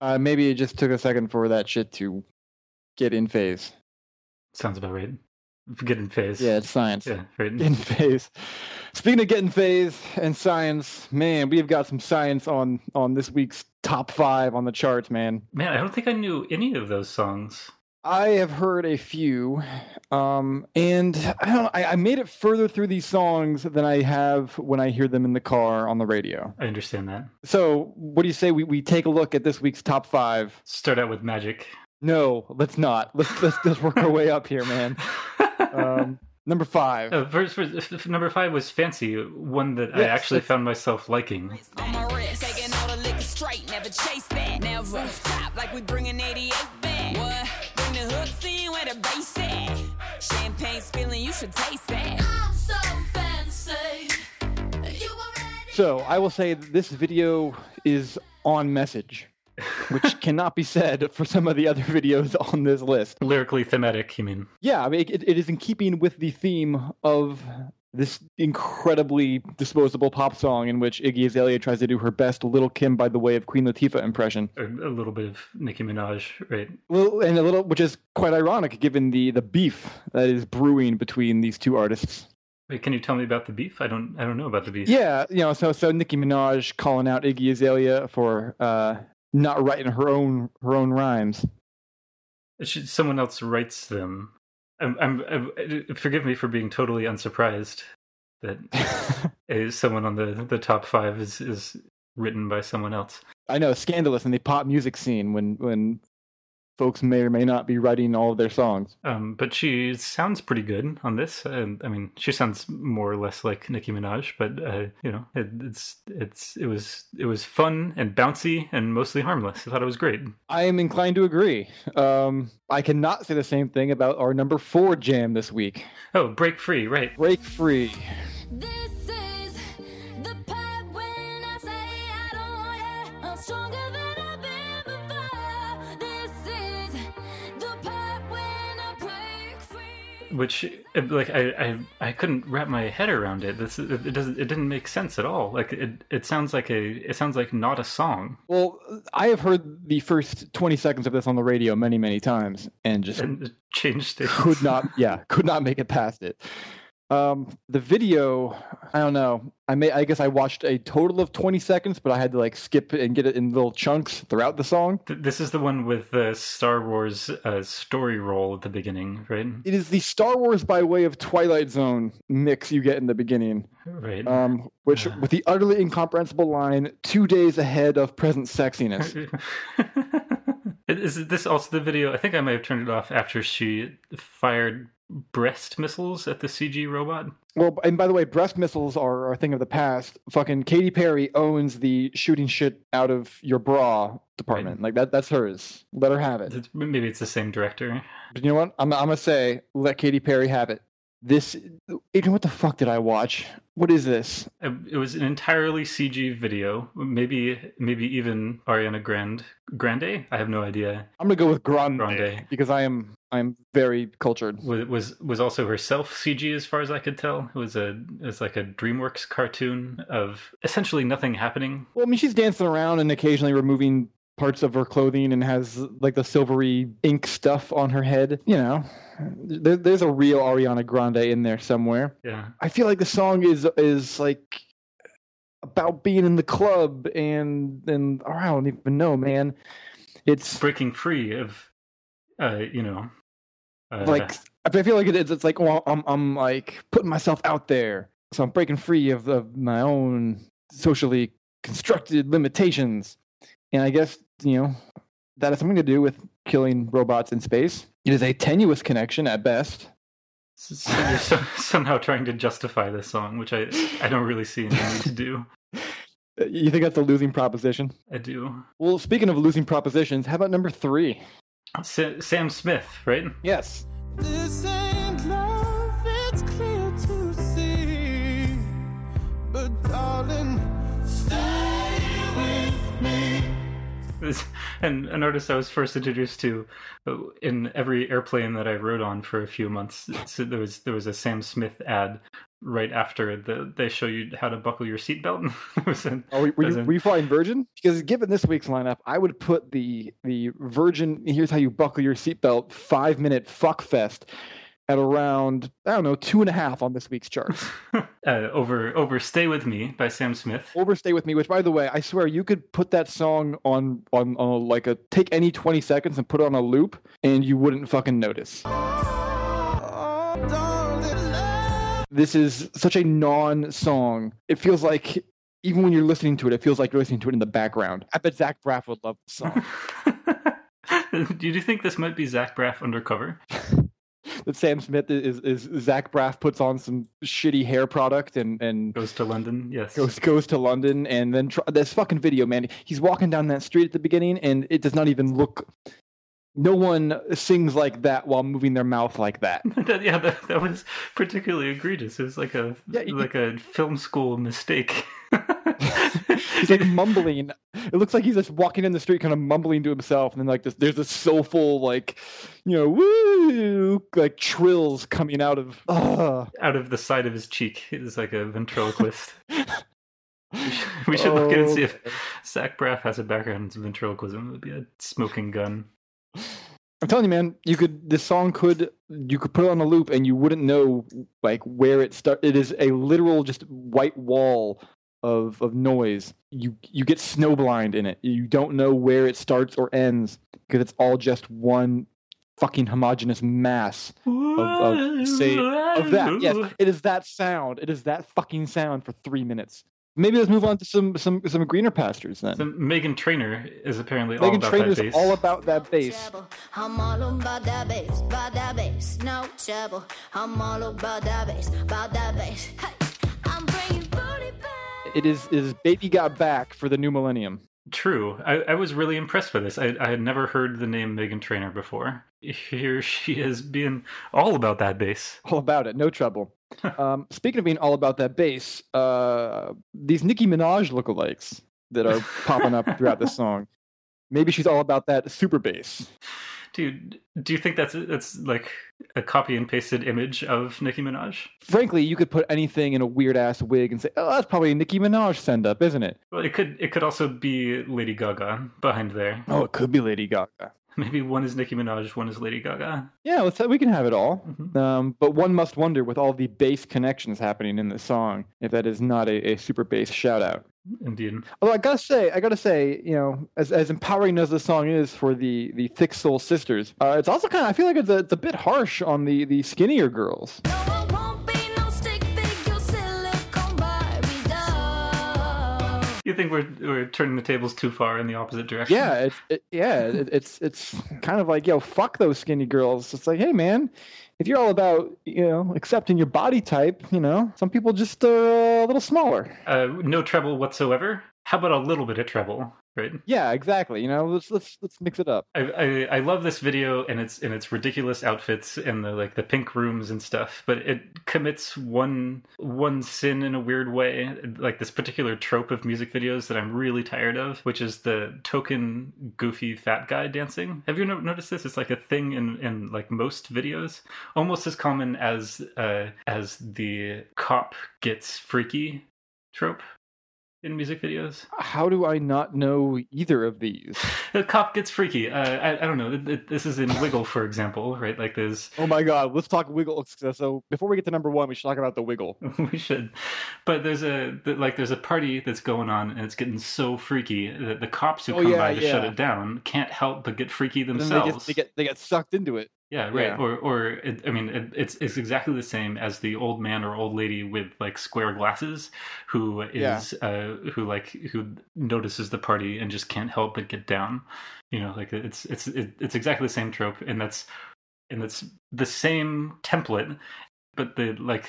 Uh, maybe it just took a second for that shit to get in phase. Sounds about right. Get in phase. Yeah, it's science. Yeah, right. Get in phase. Speaking of getting phase and science, man, we've got some science on on this week's top five on the charts, man. Man, I don't think I knew any of those songs. I have heard a few, um, and I don't. I, I made it further through these songs than I have when I hear them in the car on the radio. I understand that. So, what do you say we, we take a look at this week's top five? Start out with Magic. No, let's not. Let's let's just work our way up here, man. Um, number five. Uh, first, first, number five was Fancy, one that I actually that's- found myself liking. on my wrist. Taking all the liquor straight, never chase that. Never top like we bringing 88 back. What? Bring the hooks in where the bass at. Champagne spilling, you should taste that. I'm so fancy. You already So, I will say that this video is on message, which cannot be said for some of the other videos on this list. Lyrically thematic, you mean? Yeah, I mean, it, it is in keeping with the theme of this incredibly disposable pop song in which Iggy Azalea tries to do her best Little Kim by the way of Queen Latifah impression. A, little bit of Nicki Minaj, right? Well, and a little, which is quite ironic given the the beef that is brewing between these two artists. Wait, can you tell me about the beef? I don't. I don't know about the beef. Yeah, you know, so so Nicki Minaj calling out Iggy Azalea for uh, not writing her own her own rhymes. Should, someone else writes them. I'm, I'm, I'm. Forgive me for being totally unsurprised that uh, someone on the the top five is is written by someone else. I know, scandalous in the pop music scene when when folks may or may not be writing all of their songs. Um, but she sounds pretty good on this. Um, I mean, she sounds more or less like Nicki Minaj, but uh, you know, it, it's it's it was it was fun and bouncy and mostly harmless. I thought it was great. I am inclined to agree. Um, I cannot say the same thing about our number four jam this week. Oh, break free, right? Break free. This Which, like, I, I I couldn't wrap my head around it. This it, it doesn't it didn't make sense at all. Like, it it sounds like a it sounds like not a song, Well, I have heard the first 20 seconds of this on the radio many, many times and just and changed it. could not, yeah, could not make it past it. Um, the video, I don't know. I may, I guess I watched a total of 20 seconds, but I had to like skip it and get it in little chunks throughout the song. This is the one with the Star Wars uh, story roll at the beginning, right? It is the Star Wars by way of Twilight Zone mix you get in the beginning. Right. um, which Uh. with the utterly incomprehensible line two days ahead of present sexiness Is this also the video? I think I might have turned it off after she fired breast missiles at the CG robot. well and by the way breast missiles are, are a thing of the past fucking Katy Perry owns the shooting shit out of your bra department like that that's hers let her have it maybe it's the same director. but you know what I'm, I'm gonna say let Katy Perry have it this Adrian, what the fuck did I watch what is this Uh, It was an entirely CG video. Maybe, maybe even Ariana Grande. Grande? I have no idea. I'm gonna go with Grande, Grande. because I am I'm very cultured Was was was also herself CG as far as I could tell. It was a it was like a DreamWorks cartoon of essentially nothing happening. Well, I mean, she's dancing around and occasionally removing parts of her clothing and has like the silvery ink stuff on her head. You know, there, there's a real Ariana Grande in there somewhere. Yeah. I feel like the song is is like about being in the club and and oh, I don't even know, man. It's breaking free of uh you know uh, like I feel like it is. It's like well, I'm I'm like putting myself out there, so I'm breaking free of, of my own socially constructed limitations, and I guess you know that has something to do with killing robots in space. It is a tenuous connection at best. so you're so, somehow trying to justify this song which i i don't really see any need to do You think that's a losing proposition? i do Well, speaking of losing propositions, how about number three? Sa- sam smith right Yes. This ain't love, it's clear to see. But darling, stay with me. And an artist i was first introduced to uh, in every airplane that i rode on for a few months so there was there was a sam smith ad right after the they show you how to buckle your seatbelt. In- Oh, were, were you, in- were you flying Virgin? Because given this week's lineup, I would put the the Virgin. Here's how you buckle your seatbelt. Five minute fuck fest at around I don't know two and a half on this week's charts. uh, over over "Stay with Me" by Sam Smith. Overstay with me, which by the way, I swear you could put that song on on, on a, like a take any twenty seconds and put it on a loop, and you wouldn't fucking notice. Oh, darling, love. This is such a non-song. It feels like even when you're listening to it, it feels like you're listening to it in the background. I bet Zach Braff would love the song. Do you think this might be Zach Braff undercover? that Sam Smith is, is Zach Braff puts on some shitty hair product and and Goes to London, yes. goes goes to London and then tr- this fucking video, man. He's walking down that street at the beginning and it does not even look. No one sings like that while moving their mouth like that. Yeah, that, that was particularly egregious. It was like a Yeah, you- like a film school mistake. He's like mumbling. It looks like he's just walking in the street, kind of mumbling to himself, and then like this, there's this soulful, like, you know, woo, like trills coming out of. Ugh. Out of the side of his cheek is like a ventriloquist. We should, we should look at and see if. Zach Braff has a background in ventriloquism. It would be a smoking gun. I'm telling you, man, you could. This song could. You could put it on a loop, and you wouldn't know like where it start. It is a literal just white wall of of noise. You you get snowblind in it. You don't know where it starts or ends because it's all just one fucking homogenous mass of, of say of that. Yes, it is that sound. It is that fucking sound for three minutes. Maybe let's move on to some some some greener pastures then. So Meghan Trainor is apparently all about Trainor's that bass. all about that bass. I'm all about that bass, about that bass, no trouble. I'm all about that bass, about that bass. Hey, I'm bringing booty back. It is it is Baby Got Back for the new millennium. True. I, I was really impressed by this. I, I had never heard the name Meghan Trainor before. Here she is being all about that bass. all about it, no trouble. um, speaking of being all about that bass, uh, these Nicki Minaj lookalikes that are popping up throughout this song. Maybe she's all about that super bass. Dude, do you think that's that's like a copy and pasted image of Nicki Minaj? Frankly, you could put anything in a weird ass wig and say, "Oh, that's probably a Nicki Minaj send up, isn't it?" Well, it could it could also be Lady Gaga behind there. Oh, it could be Lady Gaga. Maybe one is Nicki Minaj, one is Lady Gaga. Yeah, let's we can have it all. Mhm. Um, but one must wonder, with all the bass connections happening in the song, if that is not a, a super bass shout out. Indeed. Although I gotta say, I gotta say, you know, as, as empowering as the song is for the the thick soul sisters, uh, it's also kind of I feel like it's a, it's a bit harsh on the the skinnier girls. You think we're we're turning the tables too far in the opposite direction? Yeah, it's it, yeah, it, it's it's kind of like yo, fuck those skinny girls. It's like, hey man, if you're all about you know accepting your body type, you know, some people just are a little smaller. Uh, no treble whatsoever. How about a little bit of treble, right? Yeah, exactly. You know, let's let's let's mix it up. I, I I love this video and its and its ridiculous outfits and the like the pink rooms and stuff, but it commits one one sin in a weird way, like this particular trope of music videos that I'm really tired of, which is the token goofy fat guy dancing. Have you no- noticed this? It's like a thing in in like most videos, almost as common as uh as the cop gets freaky trope in music videos. How do I not know either of these? The cop gets freaky. Uh, I, I don't know. Th- th- This is in Wiggle, for example, right? Like there's, Oh my god, let's talk Wiggle. So before we get to number one, we should talk about the Wiggle. we should, but there's a like there's a party that's going on and it's getting so freaky that the cops who Oh, come yeah, by to shut it down can't help but get freaky themselves. they get, they get they get sucked into it. Yeah, right. Yeah. Or, or it, I mean, it, it's it's exactly the same as the old man or old lady with like square glasses, who is Yeah. uh, who like who notices the party and just can't help but get down. You know, like it's it's it, it's exactly the same trope, and that's and that's the same template, but the like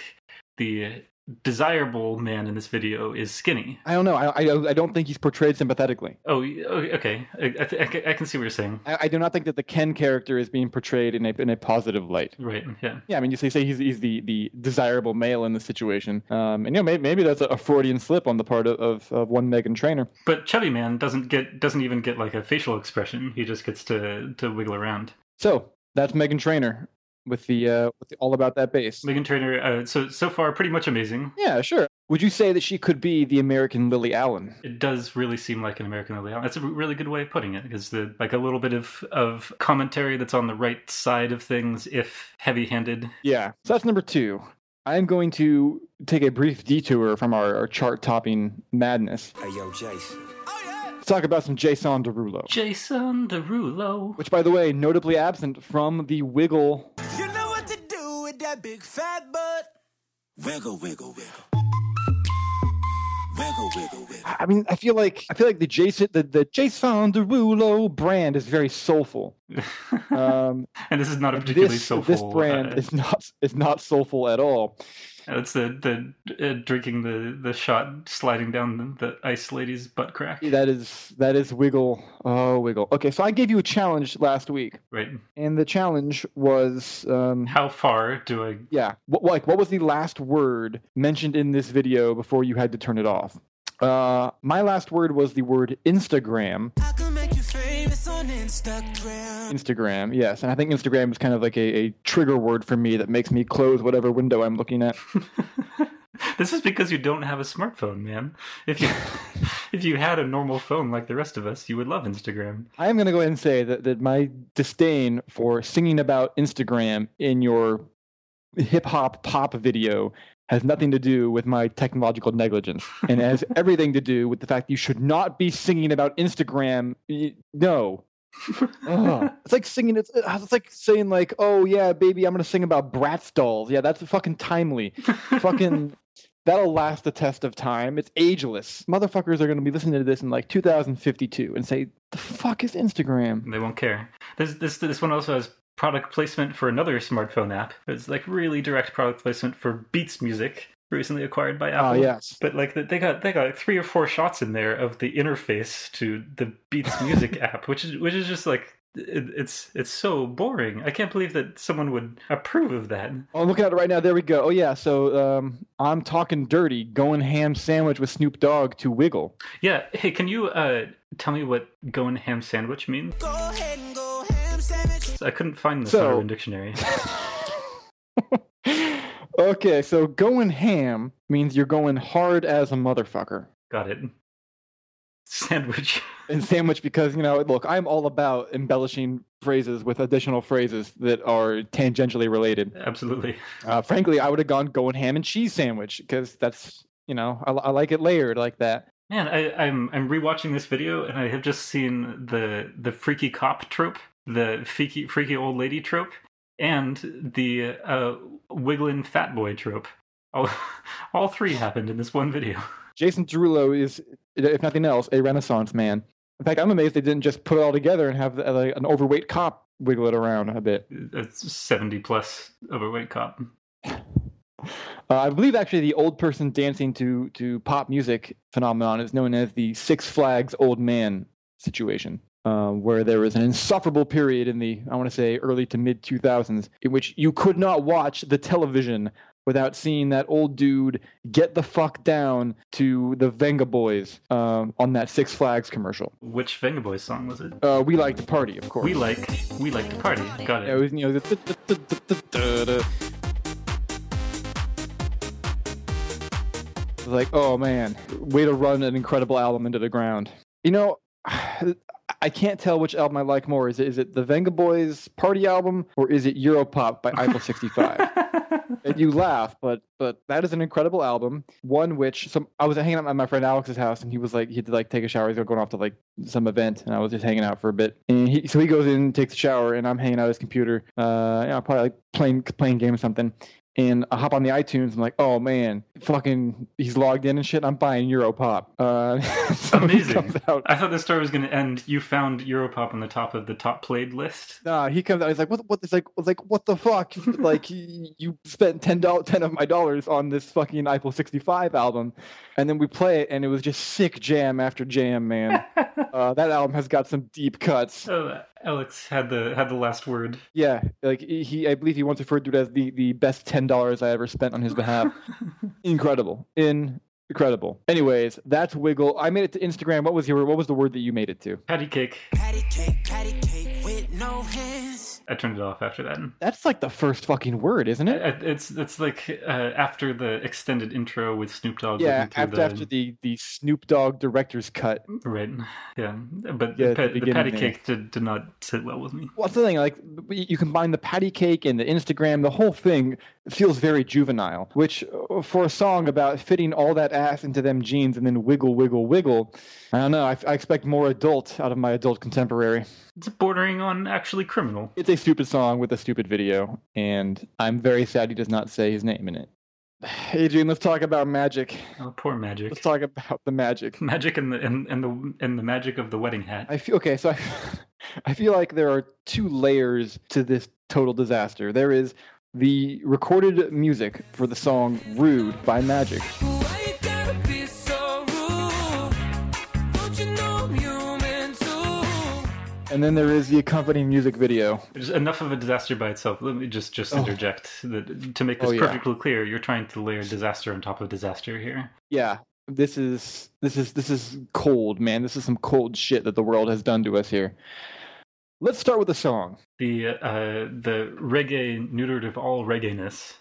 the desirable man in this video is skinny. I don't know. I I, I don't think he's portrayed sympathetically. Oh, oh, okay. I, I, I can see what you're saying. I, I do not think that the Ken character is being portrayed in a in a positive light. Right. Yeah. Yeah, I mean, you say, say he's he's the, the desirable male in the situation, um, and you know maybe, maybe that's a, a Freudian slip on the part of, of, of one Meghan Trainor. But Chubby Man doesn't get doesn't even get like a facial expression. He just gets to to wiggle around. So that's Meghan Trainor. With the uh, with the all about that bass. Meghan Trainor. Uh, so so far, pretty much amazing. Yeah, sure. Would you say that she could be the American Lily Allen? It does really seem like an American Lily Allen. That's a really good way of putting it, because the like a little bit of of commentary that's on the right side of things, if heavy-handed. Yeah. So that's number two. I'm going to take a brief detour from our, our chart topping madness Hey, yo, Jason. To talk about some Jason Derulo, Jason Derulo. which, by the way, notably absent from the Wiggle. You know what to do with that big fat butt. Wiggle, wiggle, wiggle. Wiggle, wiggle, wiggle. I mean, I feel like I feel like the Jason the, the Jason Derulo brand is very soulful. Um, and this is not a particularly this soulful. this brand uh, is not is not soulful at all. It's the the uh, drinking the the shot, sliding down the, the ice lady's butt crack. That is that is Wiggle. Oh, Wiggle. Okay, so I gave you a challenge last week, Right. and the challenge was um, How far do I? Yeah. What, like, what was the last word mentioned in this video before you had to turn it off? Uh, my last word was the word Instagram. Instagram. Instagram, yes. And I think Instagram is kind of like a, a trigger word for me that makes me close whatever window I'm looking at. this is because you don't have a smartphone, man. If you if you had a normal phone like the rest of us, you would love Instagram. I am going to go ahead and say that, that my disdain for singing about Instagram in your hip hop pop video has nothing to do with my technological negligence and has everything to do with the fact that you should not be singing about Instagram. No. It's like singing. It's, uh, it's like saying like, "Oh yeah, baby, I'm gonna sing about Bratz dolls." Yeah, that's fucking timely. fucking that'll last the test of time. It's ageless. Motherfuckers are gonna be listening to this in like 2052 and say, "The fuck is Instagram?" They won't care. This this this one also has product placement for another smartphone app. It's like really direct product placement for Beats Music, recently acquired by Apple. Oh yes. But like they got they got like three or four shots in there of the interface to the Beats Music app, which is which is just like it, it's it's so boring. I can't believe that someone would approve of that. Oh, I'm looking at it right now. There we go. Oh yeah. So um, I'm talking dirty. Going ham sandwich with Snoop Dogg to Wiggle. Yeah. Hey, can you uh tell me what going ham sandwich means? Go ahead and go ham sandwich. I couldn't find this So- on Urban Dictionary. okay, so going ham means you're going hard as a motherfucker. Got it. Sandwich. And sandwich because you know, look, I'm all about embellishing phrases with additional phrases that are tangentially related. Absolutely. Uh, frankly, I would have gone going ham and cheese sandwich because that's you know I, I like it layered like that. Man, I, I'm I'm rewatching this video and I have just seen the the freaky cop trope, the freaky freaky old lady trope, and the uh, wiggling fat boy trope. All, all three happened in this one video. Jason Derulo is, if nothing else, a renaissance man. In fact, I'm amazed they didn't just put it all together and have uh, like, an overweight cop wiggle it around a bit. It's seventy plus overweight cop. Uh, I believe actually the old person dancing to to pop music phenomenon is known as the Six Flags old man situation, uh, where there was an insufferable period in the I want to say early to mid 2000s in which you could not watch the television without seeing that old dude get the fuck down to the Vengaboys um, on that Six Flags commercial. Which Vengaboys song was it? Uh, we like to party, of course. We like we like to party. Got Yeah, it it. was, you know, the like, oh man, way to run an incredible album into the ground. You know, I can't tell which album I like more. Is it is it the Vengaboys Party album or is it Europop by Eiffel 65? and you laugh, but but that is an incredible album. One which some I was hanging out at my friend Alex's house, and he was like he had to like take a shower. He's going off to like some event, and I was just hanging out for a bit. And he so he goes in, takes a shower, and I'm hanging out at his computer. Uh, you know, probably like playing playing game or something. And I hop on the iTunes. I'm like, oh man, fucking, he's logged in and shit. I'm buying Europop. Uh, so Amazing. I thought the story was going to end. You found Europop on the top of the top played list. Nah, he comes out. He's like, "What? What?" It's like, "It's like, what the fuck? like, you spent ten dollars, ten of my dollars on this fucking Eiffel 65 album, and then we play it, and it was just sick jam after jam, man. uh, that album has got some deep cuts. So Alex had the had the last word. Yeah, like he, he- I believe he once referred to it as the the best ten dollars I ever spent on his behalf. Incredible, incredible. Anyways, that's Wiggle. I made it to Instagram. What was your? What was the word that you made it to? Patty cake. Patty cake, patty cake with no hands. I turned it off after that. That's like the first fucking word, isn't it? It's it's like uh, after the extended intro with Snoop Dogg. yeah, after the, after the the Snoop Dogg director's cut. right, yeah, but Yeah, the, the the, patty cake did, did not sit well with me. What's the thing? Like you combine the patty cake and the Instagram, the whole thing feels very juvenile. Which, uh, for a song about fitting all that ass into them jeans and then wiggle, wiggle, wiggle, I don't know. I, I expect more adult out of my adult contemporary. It's bordering on actually criminal. It's a stupid song with a stupid video, and I'm very sad he does not say his name in it. Adrian, let's talk about magic. Oh, poor magic. Let's talk about the magic. Magic and the and, and the and the magic of the wedding hat. I feel okay. So I, I feel like there are two layers to this total disaster. There is the recorded music for the song "Rude" by Magic. Why you gotta be so you know I'm human too? And then there is the accompanying music video. There's enough of a disaster by itself. Let me just just Oh. interject that to make this Oh, yeah. perfectly clear. You're trying to layer disaster on top of disaster here. Yeah, this is this is this is cold, man. This is some cold shit that the world has done to us here. Let's start with a song. The uh, the reggae neutered of all reggae-ness.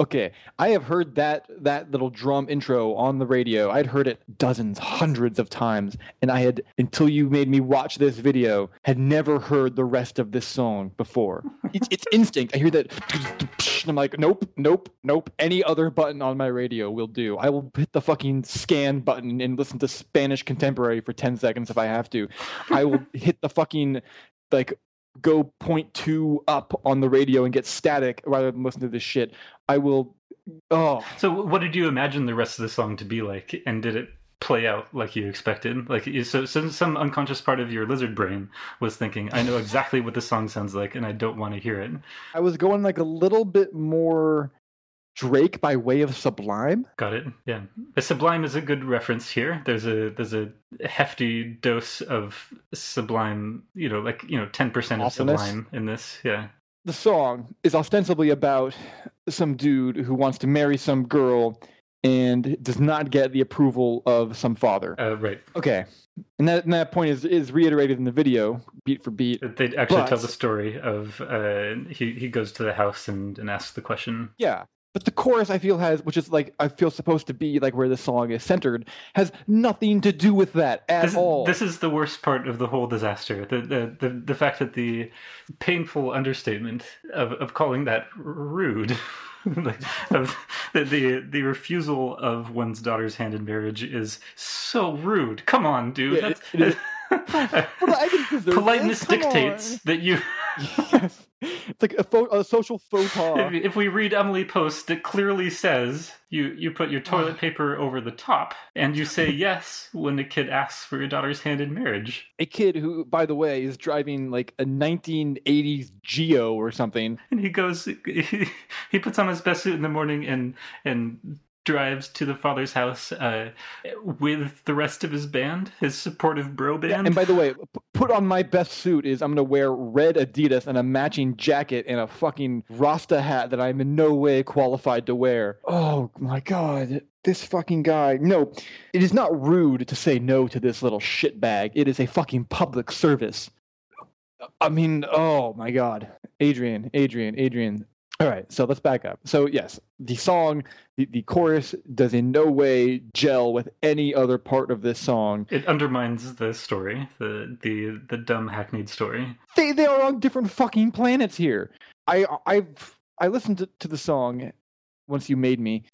Okay, I have heard that that little drum intro on the radio. I'd heard it dozens, hundreds of times, and I had until you made me watch this video, had never heard the rest of this song before. It's, it's instinct. I hear that, and I'm like, nope, nope, nope. Any other button on my radio will do. I will hit the fucking scan button and listen to Spanish contemporary for ten seconds if I have to. I will hit the fucking like go point two up on the radio and get static rather than listen to this shit. I will. Oh, So, what did you imagine the rest of the song to be like, and did it play out like you expected? Like, so, so some unconscious part of your lizard brain was thinking, "I know exactly what the song sounds like, and I don't want to hear it." I was going like a little bit more Drake by way of Sublime. Got it. Yeah, Sublime is a good reference here. There's a there's a hefty dose of Sublime. You know, like you know, ten percent of Sublime in this. Yeah. The song is ostensibly about some dude who wants to marry some girl and does not get the approval of some father. Uh, right. Okay, and that and that point is is reiterated in the video, beat for beat. They actually tell the story of uh, he he goes to the house and and asks the question. Yeah. But the chorus I feel has, which is like I feel supposed to be like where the song is centered, has nothing to do with that at This, all. this is the worst part of the whole disaster. The the the, the fact that the painful understatement of, of calling that rude. like, of the, the the refusal of one's daughter's hand in marriage is so rude. Come on, dude. Yeah, it- That's- Well, I Politeness. Dictates on. that you. yes. It's like a, fo- a social faux pas. If, if we read Emily Post, it clearly says you you put your toilet paper over the top and you say yes when a kid asks for your daughter's hand in marriage. a kid who, by the way, is driving like a 1980s Geo or something. And he goes, he, he puts on his best suit in the morning and and drives to the father's house uh, with the rest of his band, his supportive bro band. And by the way, p- put on my best suit is I'm gonna wear red Adidas and a matching jacket and a fucking Rasta hat that I'm in no way qualified to wear. Oh my god, this fucking guy. No, it is not rude to say no to this little shitbag. It is a fucking public service. I mean, oh my god, Adrian, Adrian, Adrian. All right, so let's back up. So yes, the song, the, the chorus does in no way gel with any other part of this song. it undermines the story, the the the dumb hackneyed story. they they are on different fucking planets here. I I've I listened to, to the song once you made me,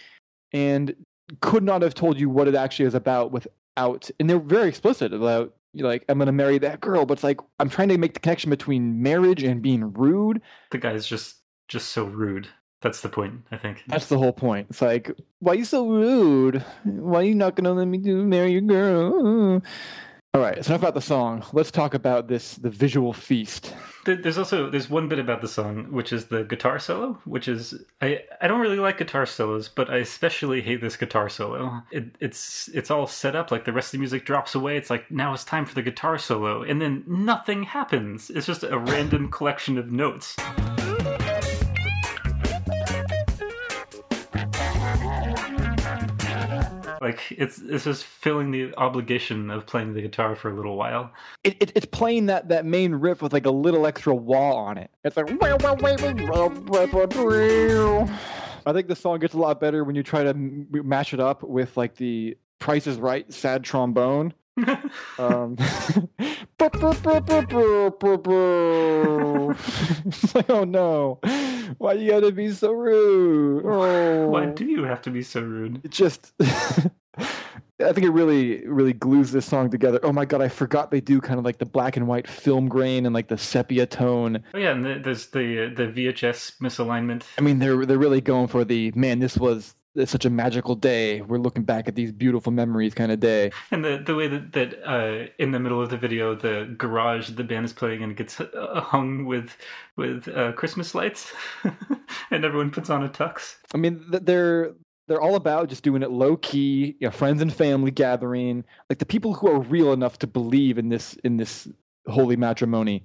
and could not have told you what it actually is about without. And they're very explicit about like I'm gonna marry that girl, but it's like I'm trying to make the connection between marriage and being rude. The guy's just just so rude. That's the point, I think. That's the whole point. It's like why are you so rude? Why are you not gonna let me do marry your girl? All right, it's enough about the song. Let's talk about this the visual feast. There's also there's one bit about the song which is the guitar solo, which is I I don't really like guitar solos, but I especially hate this guitar solo. It, it's it's all set up like the rest of the music drops away. It's like now it's time for the guitar solo, and then nothing happens. It's just a random collection of notes. Like it's it's just filling the obligation of playing the guitar for a little while. It, it, it's playing that, that main riff with like a little extra wah on it. It's like. I think the song gets a lot better when you try to m- mash it up with like the Price is Right sad trombone. Um, it's like, oh no, why you gotta be so rude? Oh. Why do you have to be so rude? it just I think it really really glues this song together. Oh my god, I forgot they do kind of like the black and white film grain and like the sepia tone. Oh yeah, and the, there's the the VHS misalignment. I mean, they're they're really going for the man. This was it's such a magical day. We're looking back at these beautiful memories kind of day. And the the way that that uh, in the middle of the video, the garage the band is playing and gets uh, hung with with uh, Christmas lights, and everyone puts on a tux. I mean, they're they're all about just doing it low key, you know, friends and family gathering, like the people who are real enough to believe in this in this holy matrimony.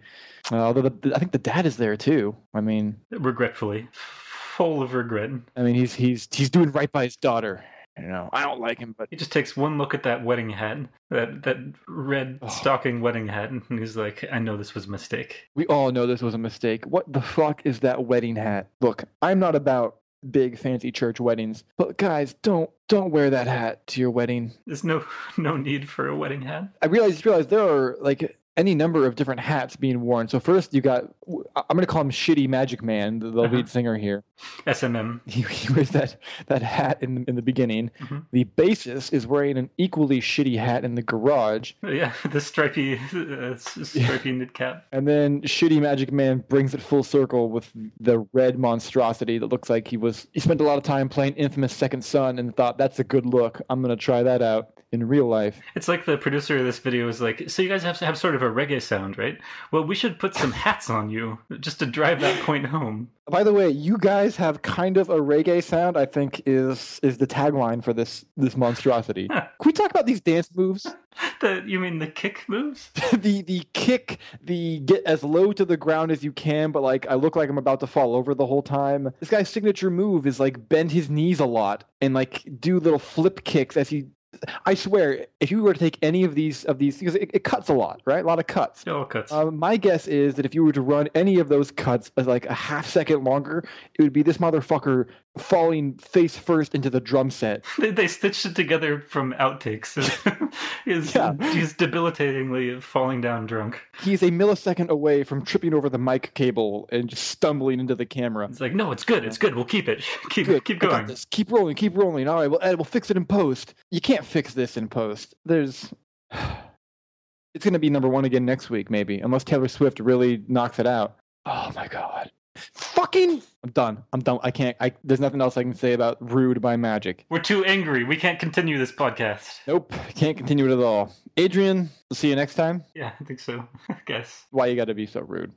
Uh, although the, I think the dad is there too. I mean, Regretfully, full of regret. I mean he's he's he's doing right by his daughter. You know, I don't like him, but He just takes one look at that wedding hat, that that red Oh. stocking wedding hat, and he's like, "I know this was a mistake." we all know this was a mistake. What the fuck is that wedding hat? Look, I'm not about big fancy church weddings, but guys, don't don't wear that hat to your wedding. There's no no need for a wedding hat. I realized realized there are like any number of different hats being worn. So first you got I'm going to call him Shitty Magic Man, the, the Uh-huh. lead singer here. SMM. He, he wears that that hat in the, in the beginning. Mhm. The bassist is wearing an equally shitty hat in the garage. Yeah, the stripy uh, stripy knit cap. And then Shitty Magic Man brings it full circle with the red monstrosity that looks like he was he spent a lot of time playing Infamous Second Son and thought that's a good look. I'm gonna try that out in real life. It's like the producer of this video was like, "So you guys have to have sort of a reggae sound, right? Well, we should put some hats on you just to drive that point home." By the way, you guys have kind of a reggae sound. I think is is the tagline for this this monstrosity. Can we talk about these dance moves? The you mean the kick moves? the the kick, the get as low to the ground as you can, but like I look like I'm about to fall over the whole time. This guy's signature move is like bend his knees a lot and like do little flip kicks as he. I swear, if you were to take any of these of these, because it, it cuts a lot, right? A lot of cuts. All cuts. Um, my guess is that if you were to run any of those cuts as like a half second longer, it would be this motherfucker falling face first into the drum set. They, they stitched it together from outtakes. he's, Yeah. he's debilitatingly falling down drunk. He's a millisecond away from tripping over the mic cable and just stumbling into the camera. It's like, no, it's good. It's good. We'll keep it. Keep Good. keep going. Keep rolling. Keep rolling. All right. Well, we'll fix it in post. You can't fix this in post. There's. It's going to be number one again next week, maybe, unless Taylor Swift really knocks it out. Oh my god. Fucking. I'm done. I'm done. I can't. I. There's nothing else I can say about "Rude" by Magic. We're too angry. We can't continue this podcast. Nope. Can't continue it at all. Adrian, we'll see you next time. Yeah, I think so. I guess. Why you got to be so rude?